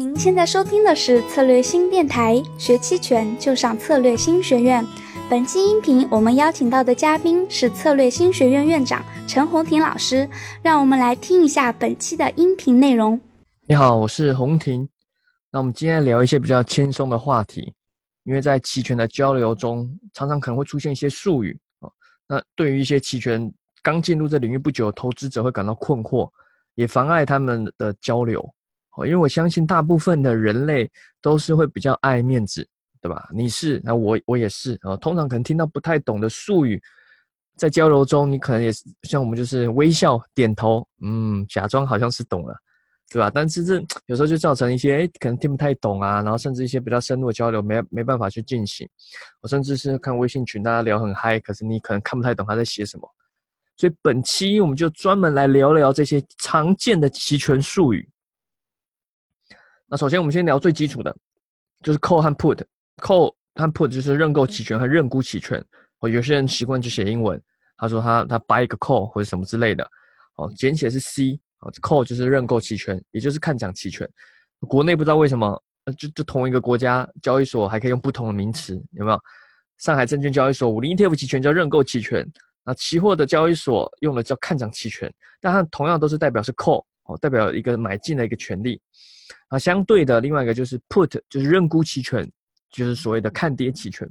您现在收听的是策略新电台，学期权就上策略新学院。本期音频我们邀请到的嘉宾是策略新学院院长陈红婷老师，让我们来听一下本期的音频内容。你好，我是红婷。那我们今天聊一些比较轻松的话题，因为在期权的交流中，常常可能会出现一些术语啊。那对于一些期权刚进入这领域不久的投资者会感到困惑，也妨碍他们的交流。哦，因为我相信大部分的人类都是会比较爱面子，对吧？你是，那我我也是啊。通常可能听到不太懂的术语，在交流中，你可能也是像我们就是微笑点头，嗯，假装好像是懂了，对吧？但是这有时候就造成一些可能听不太懂啊，然后甚至一些比较深入的交流没没办法去进行。我甚至是看微信群，大家聊很嗨，可是你可能看不太懂他在写什么。所以本期我们就专门来聊聊这些常见的期权术语。那首先，我们先聊最基础的，就是 call 和 put。call 和 put 就是认购期权和认沽期权。哦，有些人习惯就写英文，他说他他 buy 一个 call 或者什么之类的。哦，简写是 C。哦，call 就是认购期权，也就是看涨期权。国内不知道为什么，就就同一个国家交易所还可以用不同的名词，有没有？上海证券交易所五零 ETF 期权叫认购期权，那期货的交易所用的叫看涨期权，但它同样都是代表是 call，哦，代表一个买进的一个权利。啊，相对的另外一个就是 put，就是认沽期权，就是所谓的看跌期权。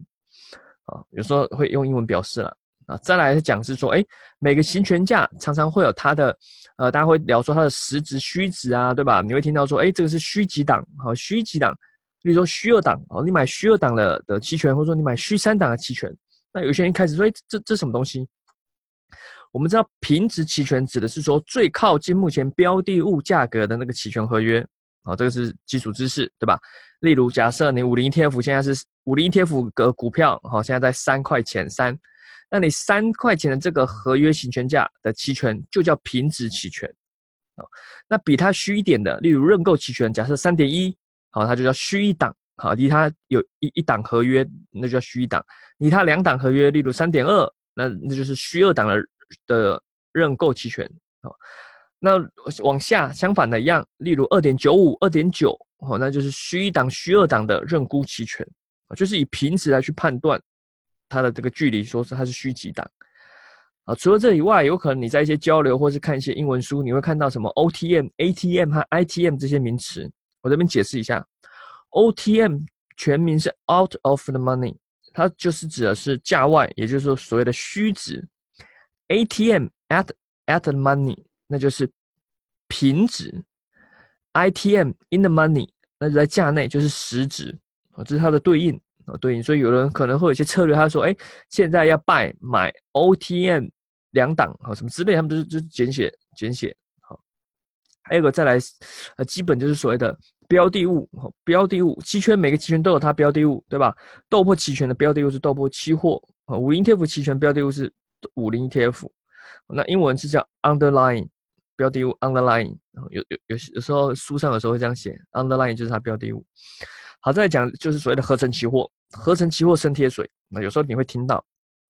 啊，有时候会用英文表示了。啊，再来讲是说，哎，每个行权价常常会有它的，呃，大家会聊说它的实值、虚值啊，对吧？你会听到说，哎，这个是虚几档，好，虚几档，比如说虚二档，哦，你买虚二档的的期权，或者说你买虚三档的期权。那有些人一开始说，哎，这这什么东西？我们知道平值期权指的是说最靠近目前标的物价格的那个期权合约。好，这个是基础知识，对吧？例如，假设你五零 ETF 现在是五零 ETF 的股票，好，现在在三块钱三，那你三块钱的这个合约行权价的期权就叫平值期权，啊，那比它虚一点的，例如认购期权，假设三点一，好，它就叫虚一档，好，离它有一一档合约，那就叫虚一档，离它两档合约，例如三点二，那那就是虚二档的的认购期权，好。那往下相反的一样，例如二点九五、二点九，哦，那就是虚一档、虚二档的认沽期权，就是以平值来去判断它的这个距离，说是它是虚几档啊。除了这以外，有可能你在一些交流或是看一些英文书，你会看到什么 OTM、ATM 和 ITM 这些名词。我这边解释一下，OTM 全名是 Out of the Money，它就是指的是价外，也就是说所谓的虚值。ATM at at the money。那就是平值，ITM in the money，那就在价内就是实值啊，这是它的对应啊，对应。所以有人可能会有些策略，他说：“哎，现在要 buy 买 OTM 两档啊，什么之类，他们都是就是简写简写。”好，还有个再来，呃，基本就是所谓的标的物，标的物期权每个期权都有它标的物，对吧？豆粕期权的标的物是豆粕期货啊，五零 ETF 期权标的物是五零 ETF，那英文是叫 underlying。标的物 underlying，有有有有时候书上有时候会这样写，underlying 就是它标的物。好，再讲就是所谓的合成期货，合成期货生贴水。那有时候你会听到，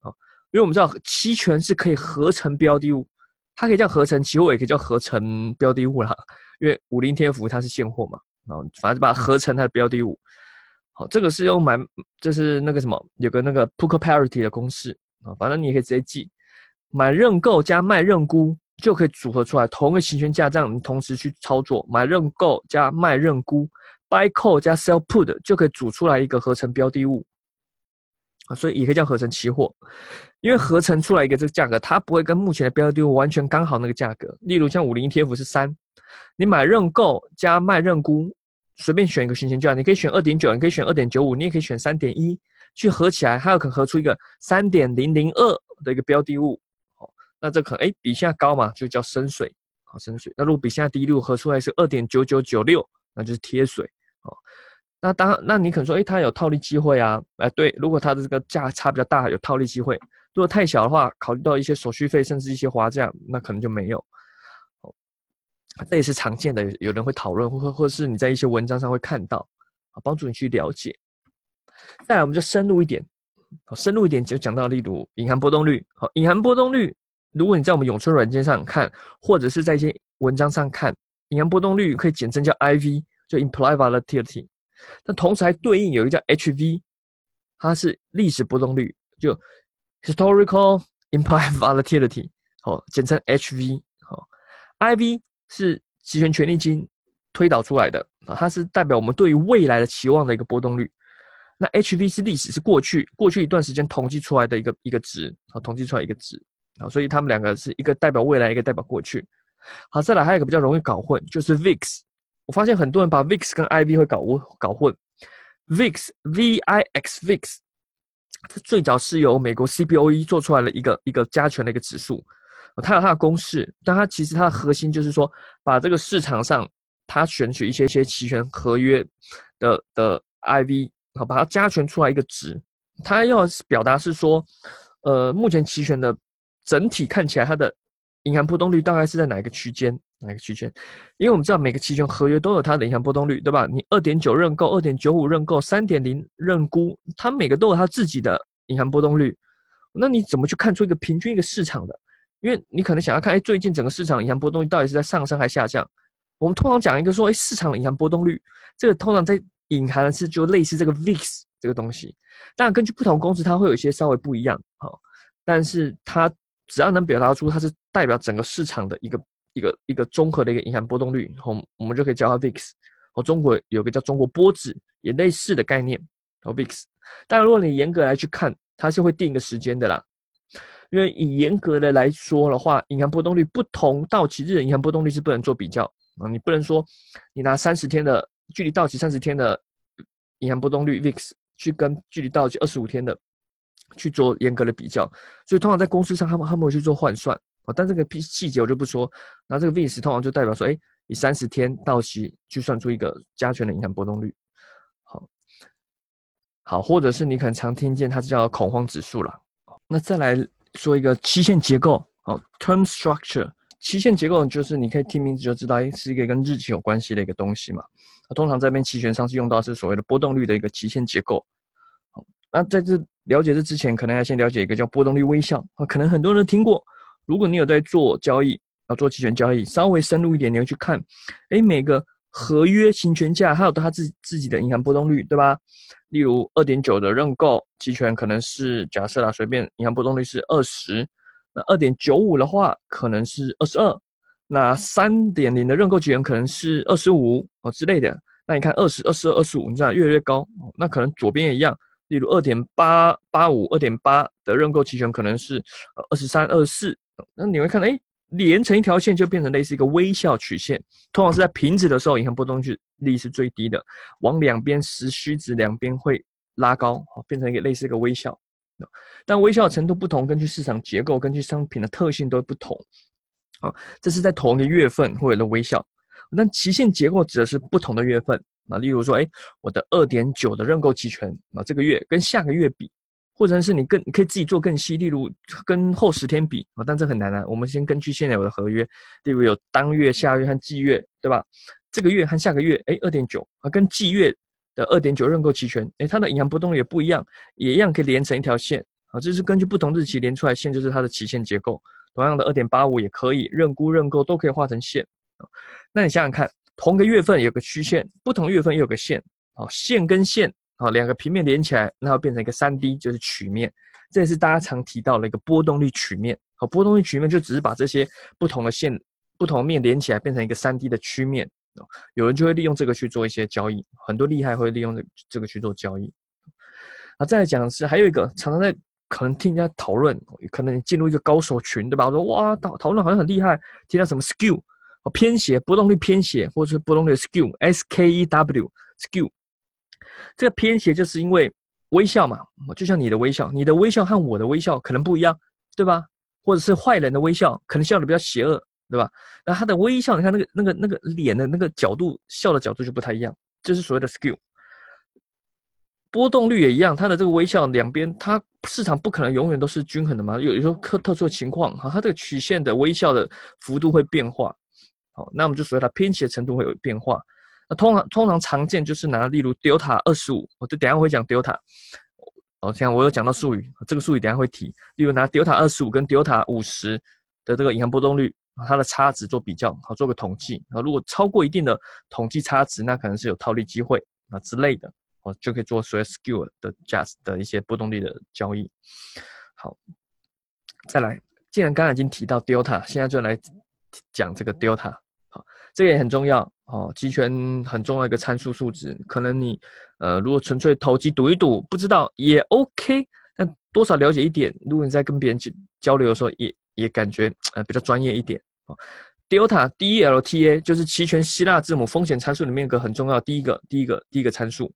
啊，因为我们知道期权是可以合成标的物，它可以叫合成期货，也可以叫合成标的物啦。因为五零天福它是现货嘛，然后反正把它合成它的标的物。好，这个是用买，就是那个什么，有个那个 Poker Parity 的公式啊，反正你也可以直接记，买认购加卖认沽。就可以组合出来同一个行权价，这样你同时去操作，买认购加卖认沽，buy call 加 sell put 就可以组出来一个合成标的物啊，所以也可以叫合成期货，因为合成出来一个这个价格，它不会跟目前的标的物完全刚好那个价格。例如像五零 ETF 是三，你买认购加卖认沽，随便选一个行权价，你可以选二点九，你可以选二点九五，你也可以选三点一，去合起来，它有可能合出一个三点零零二的一个标的物。哦那这可能哎比现在高嘛，就叫深水，好深水。那如果比现在低，如果合出来是二点九九九六，那就是贴水，哦。那当那你可能说，哎，它有套利机会啊？哎，对，如果它的这个价差比较大，有套利机会；如果太小的话，考虑到一些手续费，甚至一些滑价，那可能就没有。哦，这也是常见的，有人会讨论，或或是你在一些文章上会看到，啊，帮助你去了解。再来，我们就深入一点，好，深入一点就讲到例如隐含波动率，好，隐含波动率。如果你在我们永春软件上看，或者是在一些文章上看，隐含波动率可以简称叫 IV，就 implied volatility。但同时还对应有一个叫 HV，它是历史波动率，就 historical implied volatility，好，简称 HV。好，IV 是期权权利金推导出来的啊，它是代表我们对于未来的期望的一个波动率。那 HV 是历史，是过去过去一段时间统计出来的一个一个值啊，统计出来一个值啊，所以他们两个是一个代表未来，一个代表过去。好，再来还有一个比较容易搞混，就是 VIX。我发现很多人把 VIX 跟 IV 会搞混搞混。VIX V I X VIX，它最早是由美国 CBOE 做出来的一个一个加权的一个指数，它有它的公式，但它其实它的核心就是说，把这个市场上它选取一些些期权合约的的 IV，好把它加权出来一个值，它要表达是说，呃，目前期权的整体看起来它的银行波动率大概是在哪一个区间？哪一个区间？因为我们知道每个期权合约都有它的隐含波动率，对吧？你二点九认购、二点九五认购、三点零认沽，它每个都有它自己的银行波动率。那你怎么去看出一个平均一个市场的？因为你可能想要看，哎，最近整个市场银行波动率到底是在上升还是下降？我们通常讲一个说，哎，市场银行波动率，这个通常在隐含的是就类似这个 VIX 这个东西。当然，根据不同公司，它会有一些稍微不一样，好，但是它只要能表达出它是代表整个市场的一个。一个一个综合的一个银行波动率，我我们就可以叫它 VIX。哦，中国有个叫中国波指，也类似的概念，哦 VIX。但如果你严格来去看，它是会定一个时间的啦。因为以严格的来说的话，银行波动率不同到期日的银行波动率是不能做比较啊。你不能说你拿三十天的距离到期三十天的银行波动率 VIX 去跟距离到期二十五天的去做严格的比较。所以通常在公司上，他们他们会去做换算啊。但这个细细节我就不说。然后这个 VIX 通常就代表说，哎，以三十天到期去算出一个加权的银行波动率。好，好，或者是你可能常听见它叫恐慌指数了。那再来说一个期限结构，哦，term structure。期限结构就是你可以听名字就知道，哎，是一个跟日期有关系的一个东西嘛。通常这边期权上是用到是所谓的波动率的一个期限结构。那在这了解这之前，可能要先了解一个叫波动率微笑啊，可能很多人听过。如果你有在做交易，要做期权交易，稍微深入一点，你要去看，哎，每个合约行权价，还有它自自己的银行波动率，对吧？例如二点九的认购期权，可能是假设啦，随便银行波动率是二十，那二点九五的话，可能是二十二，那三点零的认购期权可能是二十五哦之类的。那你看二十二、十二、二十五，你知道越来越高，那可能左边也一样。例如二点八八五、二点八的认购期权可能是二十三、二十四。那你会看，哎，连成一条线就变成类似一个微笑曲线。通常是在平值的时候，银行波动率是最低的，往两边实虚值两边会拉高，变成一个类似一个微笑。但微笑程度不同，根据市场结构、根据商品的特性都不同。啊，这是在同一个月份会有的微笑。那期限结构指的是不同的月份。啊，例如说，哎，我的二点九的认购期权，啊，这个月跟下个月比。或者是你更你可以自己做更细，例如跟后十天比啊，但这很难啊。我们先根据现有的合约，例如有当月、下月和季月，对吧？这个月和下个月，哎，二点九啊，跟季月的二点九认购期权，哎，它的银行波动也不一样，也一样可以连成一条线啊。这是根据不同日期连出来线，就是它的期限结构。同样的，二点八五也可以认沽认购都可以画成线。那你想想看，同个月份有个曲线，不同月份又有个线啊，线跟线。好，两个平面连起来，那要变成一个三 D，就是曲面。这也是大家常提到的一个波动率曲面。好，波动率曲面就只是把这些不同的线、不同面连起来，变成一个三 D 的曲面。有人就会利用这个去做一些交易，很多厉害会利用这这个去做交易。啊，再来讲的是还有一个常常在可能听人家讨论，可能进入一个高手群，对吧？我说哇，讨讨论好像很厉害，听到什么 skew，偏斜，波动率偏斜，或者是波动率 skew，S K E W skew。这个偏斜就是因为微笑嘛，就像你的微笑，你的微笑和我的微笑可能不一样，对吧？或者是坏人的微笑，可能笑的比较邪恶，对吧？那他的微笑，你看那个那个那个脸的那个角度，笑的角度就不太一样，这是所谓的 skew。波动率也一样，它的这个微笑两边，它市场不可能永远都是均衡的嘛，有有时候特特殊的情况，哈，它这个曲线的微笑的幅度会变化，好，那我们就所谓它偏斜程度会有变化。那通常通常常见就是拿例如 delta 二十五，我这等下会讲 delta。哦，像我有讲到术语，这个术语等下会提。例如拿 delta 二十五跟 delta 五十的这个银行波动率，它的差值做比较，好做个统计啊。如果超过一定的统计差值，那可能是有套利机会啊之类的，哦就可以做所谓 skew 的 just 的一些波动率的交易。好，再来，既然刚才已经提到 delta，现在就来讲这个 delta。好，这个也很重要哦，期权很重要一个参数数值。可能你呃如果纯粹投机赌一赌，不知道也 OK，但多少了解一点，如果你在跟别人去交流的时候，也也感觉呃比较专业一点啊。Delta Delta 就是期权希腊字母风险参数里面一个很重要第一个第一个第一个参数。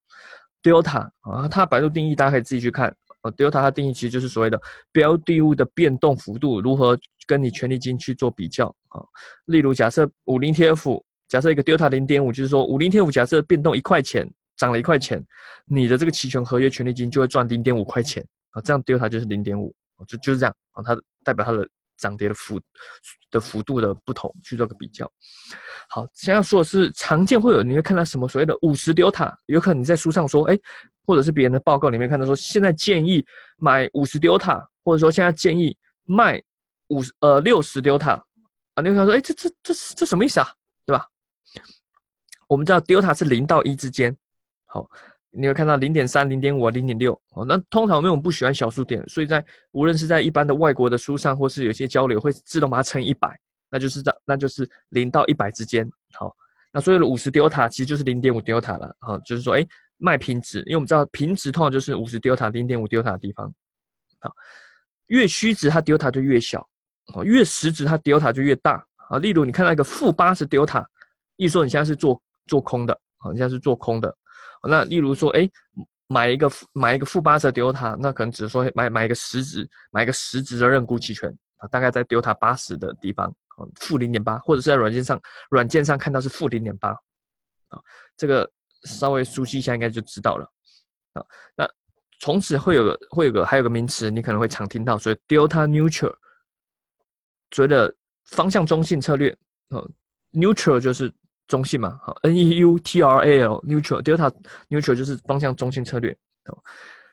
Delta 啊，它百度定义大家可以自己去看。啊，Delta 它定义其实就是所谓的标的物的变动幅度如何跟你权利金去做比较啊。例如假设五零 TF，假设一个 Delta 零点五，就是说五零 TF 假设变动一块钱，涨了一块钱，你的这个期权合约权利金就会赚零点五块钱啊。这样 Delta 就是零点五，就就是这样啊，它代表它的。涨跌的幅的幅度的不同去做个比较。好，现在说的是常见会有你会看到什么所谓的五十 delta，有可能你在书上说，哎，或者是别人的报告里面看到说，现在建议买五十 delta，或者说现在建议卖五十呃六十 delta 啊，你会想说，哎，这这这这什么意思啊？对吧？我们知道 delta 是零到一之间，好。你会看到零点三、零点五、零点六哦。那通常因为我们不喜欢小数点，所以在无论是在一般的外国的书上，或是有些交流会自动把它乘以一百，那就是这，那就是零到一百之间。好，那所有的五十 delta 其实就是零点五 delta 了。好，就是说，哎，卖平值，因为我们知道平值通常就是五十 delta、零点五 delta 的地方。好，越虚值它 delta 就越小，哦，越实值它 delta 就越大。啊，例如你看到一个负八十 delta，意思说你现在是做做空的，好，你现在是做空的。那例如说，哎，买一个买一个负八十 delta，那可能只是说买买一个十值，买一个十值的认沽期权啊，大概在 delta 八十的地方啊，负零点八，或者是在软件上软件上看到是负零点八，啊，这个稍微熟悉一下应该就知道了啊。那从此会有个会有个还有个名词，你可能会常听到，所以 delta neutral，所谓的方向中性策略啊，neutral 就是。中性嘛，好，N E U T R A L neutral delta neutral 就是方向中性策略哦。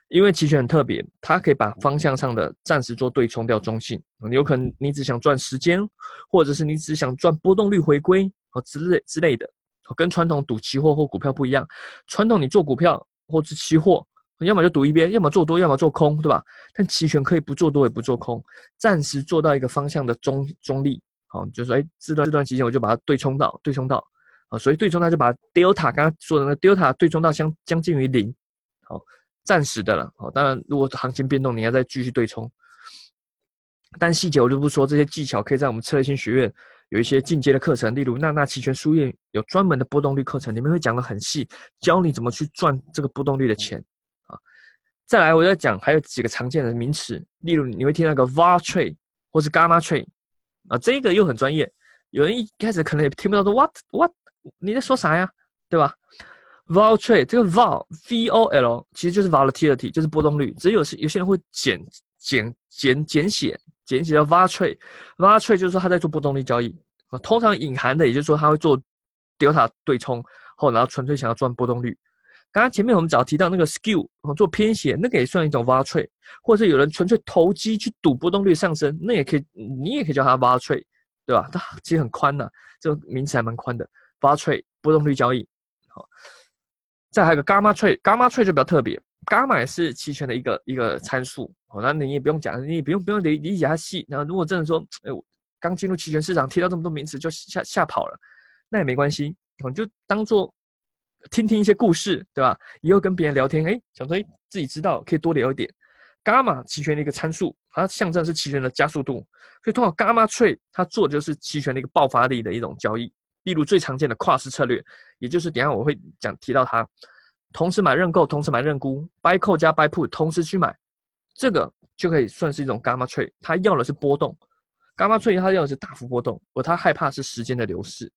因为期权很特别，它可以把方向上的暂时做对冲掉中性。你有可能你只想赚时间，或者是你只想赚波动率回归哦之类之类的。跟传统赌期货或股票不一样，传统你做股票或是期货，要么就赌一边，要么做多，要么做空，对吧？但期权可以不做多也不做空，暂时做到一个方向的中中立。好，就说哎，这段这段期间我就把它对冲到对冲到。啊，所以对冲它就把 delta 刚刚说的那 delta 对冲到相将近于零，好，暂时的了。好，当然如果行情变动，你要再继续对冲。但细节我就不说，这些技巧可以在我们策略性学院有一些进阶的课程，例如娜娜期权书院有专门的波动率课程，里面会讲的很细，教你怎么去赚这个波动率的钱。啊，再来我要讲还有几个常见的名词，例如你会听那个 var trade 或是 gamma trade，啊，这个又很专业，有人一开始可能也听不到说 what what。你在说啥呀？对吧？vol trade 这个 vol v o l 其实就是 volatility，就是波动率。只有是有些人会简简简简写简写叫 vol trade，vol trade 就是说他在做波动率交易。通常隐含的也就是说他会做 delta 对冲，后然后纯粹想要赚波动率。刚刚前面我们只要提到那个 skew 做偏斜，那个也算一种 vol trade，或者是有人纯粹投机去赌波动率上升，那也可以，你也可以叫它 vol trade，对吧？它其实很宽的，这个名词还蛮宽的。Bar trade 波动率交易，好，再还有个 gamma trade，gamma trade 就比较特别，gamma 也是期权的一个一个参数，好，那你也不用讲，你也不用不用理理解它细，然后如果真的说，哎，我刚进入期权市场，听到这么多名词就吓吓跑了，那也没关系，你就当做听听一些故事，对吧？以后跟别人聊天，哎，想说哎自己知道可以多聊一点。伽马期权的一个参数，它象征是期权的加速度，所以通过 gamma trade 它做的就是期权的一个爆发力的一种交易。例如最常见的跨市策略，也就是等下我会讲提到它，同时买认购，同时买认沽，buy call 加 buy put 同时去买，这个就可以算是一种 gamma trade。它要的是波动，gamma trade 它要的是大幅波动，而它害怕是时间的流逝。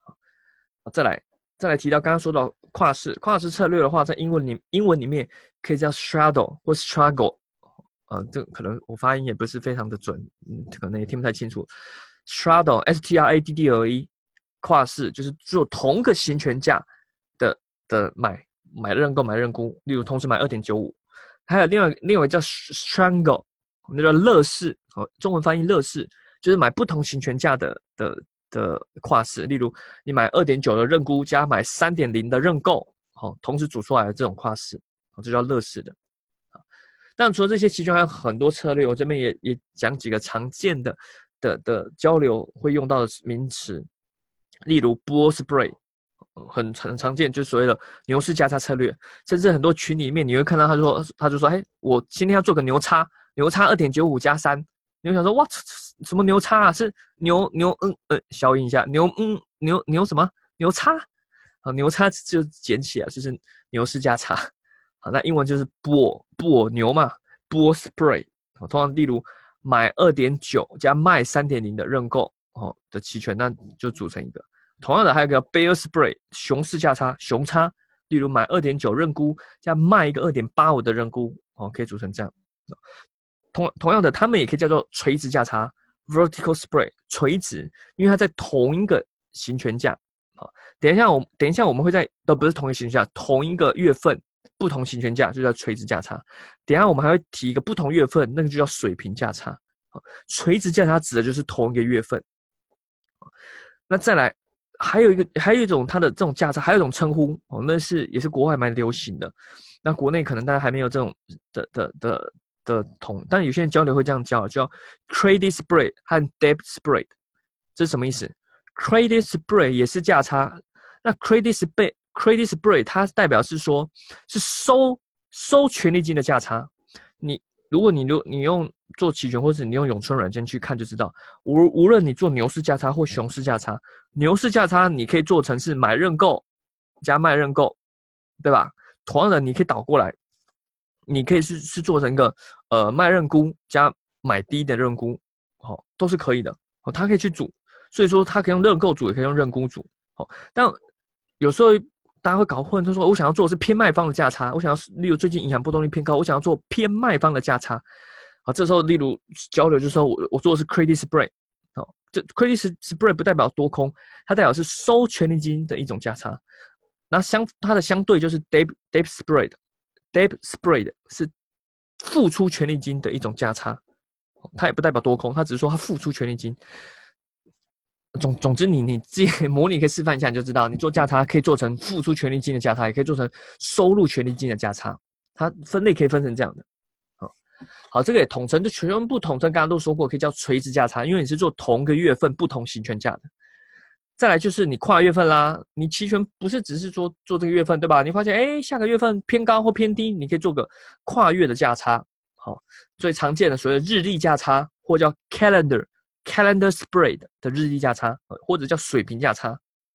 好，再来再来提到刚刚说到跨市跨市策略的话，在英文里英文里面可以叫 straddle 或 struggle，啊，这可能我发音也不是非常的准，嗯，可能也听不太清楚，straddle s t r a d d l e。跨市就是做同个行权价的的买买认购买认沽，例如同时买二点九五，还有另外另外叫 strangle，那叫乐视，哦，中文翻译乐视，就是买不同行权价的的的跨市，例如你买二点九的认沽加买三点零的认购，好，同时组出来的这种跨市，哦，这叫乐视的。啊但除了这些期权，还有很多策略，我这边也也讲几个常见的的的交流会用到的名词，例如 bull spread。很很常见，就是所谓的牛市价差策略，甚至很多群里面你会看到他说，他就说，哎，我今天要做个牛叉，牛叉二点九五加三，你会想说，哇，什么牛叉啊？是牛牛嗯呃，消音一下，牛嗯牛牛什么牛叉？啊，牛叉就捡起来就是牛市价差，好，那英文就是 bull bull 牛嘛，bull spread，通常例如买二点九加卖三点零的认购哦的期权，那就组成一个。同样的，还有个 bear spread 熊市价差，熊差，例如买二点九认沽加卖一个二点八五的认沽，哦，可以组成这样。同同样的，他们也可以叫做垂直价差 vertical spread 垂直，因为它在同一个行权价。好，等一下我等一下我们会在都不是同一个行权价，同一个月份不同行权价就叫垂直价差。等下我们还会提一个不同月份，那个就叫水平价差。好，垂直价差指的就是同一个月份。那再来。还有一个，还有一种它的这种价差，还有一种称呼哦，那是也是国外蛮流行的。那国内可能大家还没有这种的的的的同，但有些人交流会这样叫，叫 credit spread 和 debt spread。这是什么意思？credit spread 也是价差。那 credit spread credit spread 它代表是说，是收收权利金的价差。你如果你如你用做期权，或者你用永春软件去看就知道，无无论你做牛市价差或熊市价差。牛市价差你可以做成是买认购加卖认购，对吧？同样的，你可以倒过来，你可以是是做成一个呃卖认沽加买低的认沽，好，都是可以的。哦，它可以去组，所以说它可以用认购组，也可以用认沽组。好，但有时候大家会搞混，他说我想要做的是偏卖方的价差，我想要例如最近银行波动率偏高，我想要做偏卖方的价差。好，这时候例如交流就说我我做的是 credit spread。这 credit spread 不代表多空，它代表是收权利金的一种价差。那相它的相对就是 debt debt spread，debt spread 是付出权利金的一种价差，它也不代表多空，它只是说它付出权利金。总总之，你你自己 模拟可以示范一下，你就知道，你做价差可以做成付出权利金的价差，也可以做成收入权利金的价差。它分类可以分成这样的。好，这个也统称，就全部统称。刚刚都说过，可以叫垂直价差，因为你是做同个月份不同行权价的。再来就是你跨月份啦，你期权不是只是做做这个月份，对吧？你发现哎，下个月份偏高或偏低，你可以做个跨月的价差。好，最常见的所谓日历价差，或叫 calendar calendar spread 的日历价差，或者叫水平价差。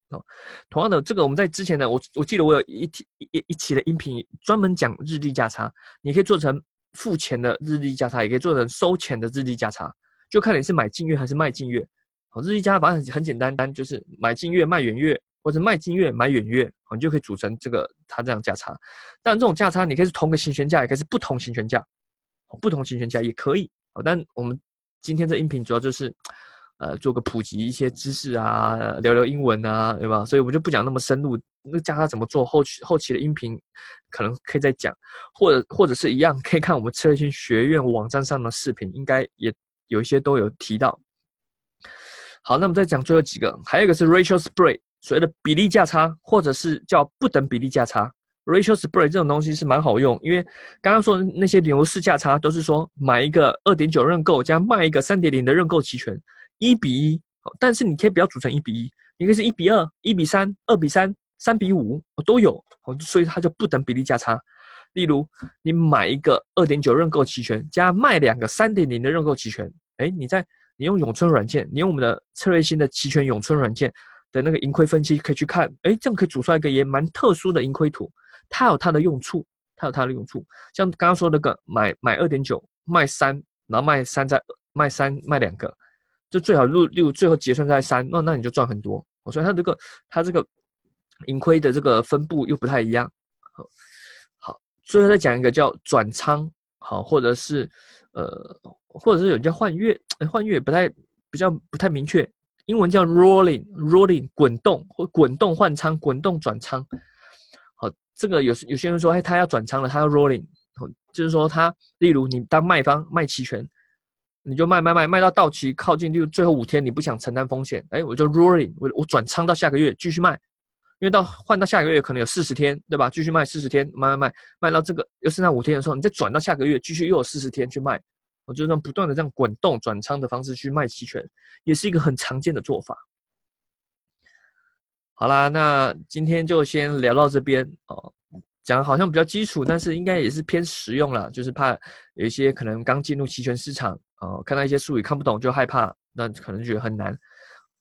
哦，同样的，这个我们在之前的我我记得我有一期一一期的音频专门讲日历价差，你可以做成。付钱的日历价差也可以做成收钱的日历价差，就看你是买近月还是卖近月。好，日历价差反正很简单，单就是买近月卖远月，或者卖近月买远月，好，你就可以组成这个它这样价差。但这种价差你可以是同个行权价，也可以是不同行权价，不同行权价也可以。好，但我们今天这音频主要就是。呃，做个普及一些知识啊，聊聊英文啊，对吧？所以我们就不讲那么深入。那教他怎么做后期后期的音频，可能可以再讲，或者或者是一样，可以看我们策略性学院网站上的视频，应该也有一些都有提到。好，那么再讲最后几个，还有一个是 ratio spread，所谓的比例价差，或者是叫不等比例价差。Ratio spread 这种东西是蛮好用，因为刚刚说的那些牛市价差都是说买一个二点九认购加卖一个三点零的认购期权。一比一，但是你可以不要组成一比一，你可以是一比二、一比三、二比三、三比五，都有，所以它就不等比例价差。例如，你买一个二点九认购期权，加卖两个三点零的认购期权，哎，你在你用永春软件，你用我们的策略新的期权永春软件的那个盈亏分析可以去看，哎，这样可以组出来一个也蛮特殊的盈亏图，它有它的用处，它有它的用处。像刚刚说那个买买二点九卖三，然后卖三再卖三卖两个。就最好入例如最后结算在三，那那你就赚很多。所以它这个它这个盈亏的这个分布又不太一样。好，好，最后再讲一个叫转仓，好，或者是呃，或者是有人叫换月，换月不太比较不太明确，英文叫 rolling，rolling 滚动或滚动换仓，滚动转仓。好，这个有有些人说，哎，他要转仓了，他要 rolling，就是说他例如你当卖方卖期权。你就卖卖卖卖到到期靠近就最后五天，你不想承担风险，哎，我就 rolling，我我转仓到下个月继续卖，因为到换到下个月可能有四十天，对吧？继续卖四十天，卖卖卖卖到这个又剩下五天的时候，你再转到下个月继续又有四十天去卖，我就这样不断的这样滚动转仓的方式去卖期权，也是一个很常见的做法。好啦，那今天就先聊到这边哦。讲好像比较基础，但是应该也是偏实用了。就是怕有一些可能刚进入期权市场哦，看到一些术语看不懂就害怕，那可能觉得很难。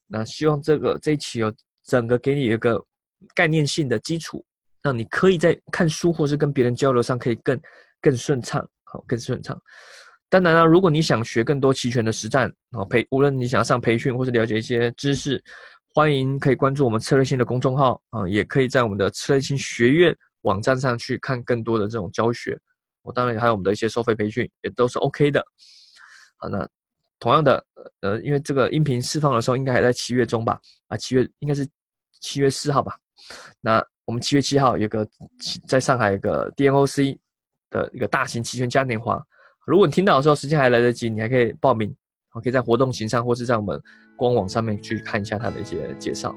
那希望这个这一期有整个给你一个概念性的基础，让你可以在看书或是跟别人交流上可以更更顺畅，好更顺畅。当然了，如果你想学更多期权的实战，哦培，无论你想上培训或是了解一些知识，欢迎可以关注我们策略性的公众号啊，也可以在我们的策略性学院。网站上去看更多的这种教学，我当然还有我们的一些收费培训，也都是 OK 的。好，那同样的，呃，因为这个音频释放的时候应该还在七月中吧？啊，七月应该是七月四号吧？那我们七月七号有个在上海一个 DNOC 的一个大型期权嘉年华，如果你听到的时候时间还来得及，你还可以报名，可以在活动型上或是在我们官网上面去看一下它的一些介绍。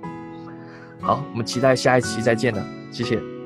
好，我们期待下一期再见了，谢谢。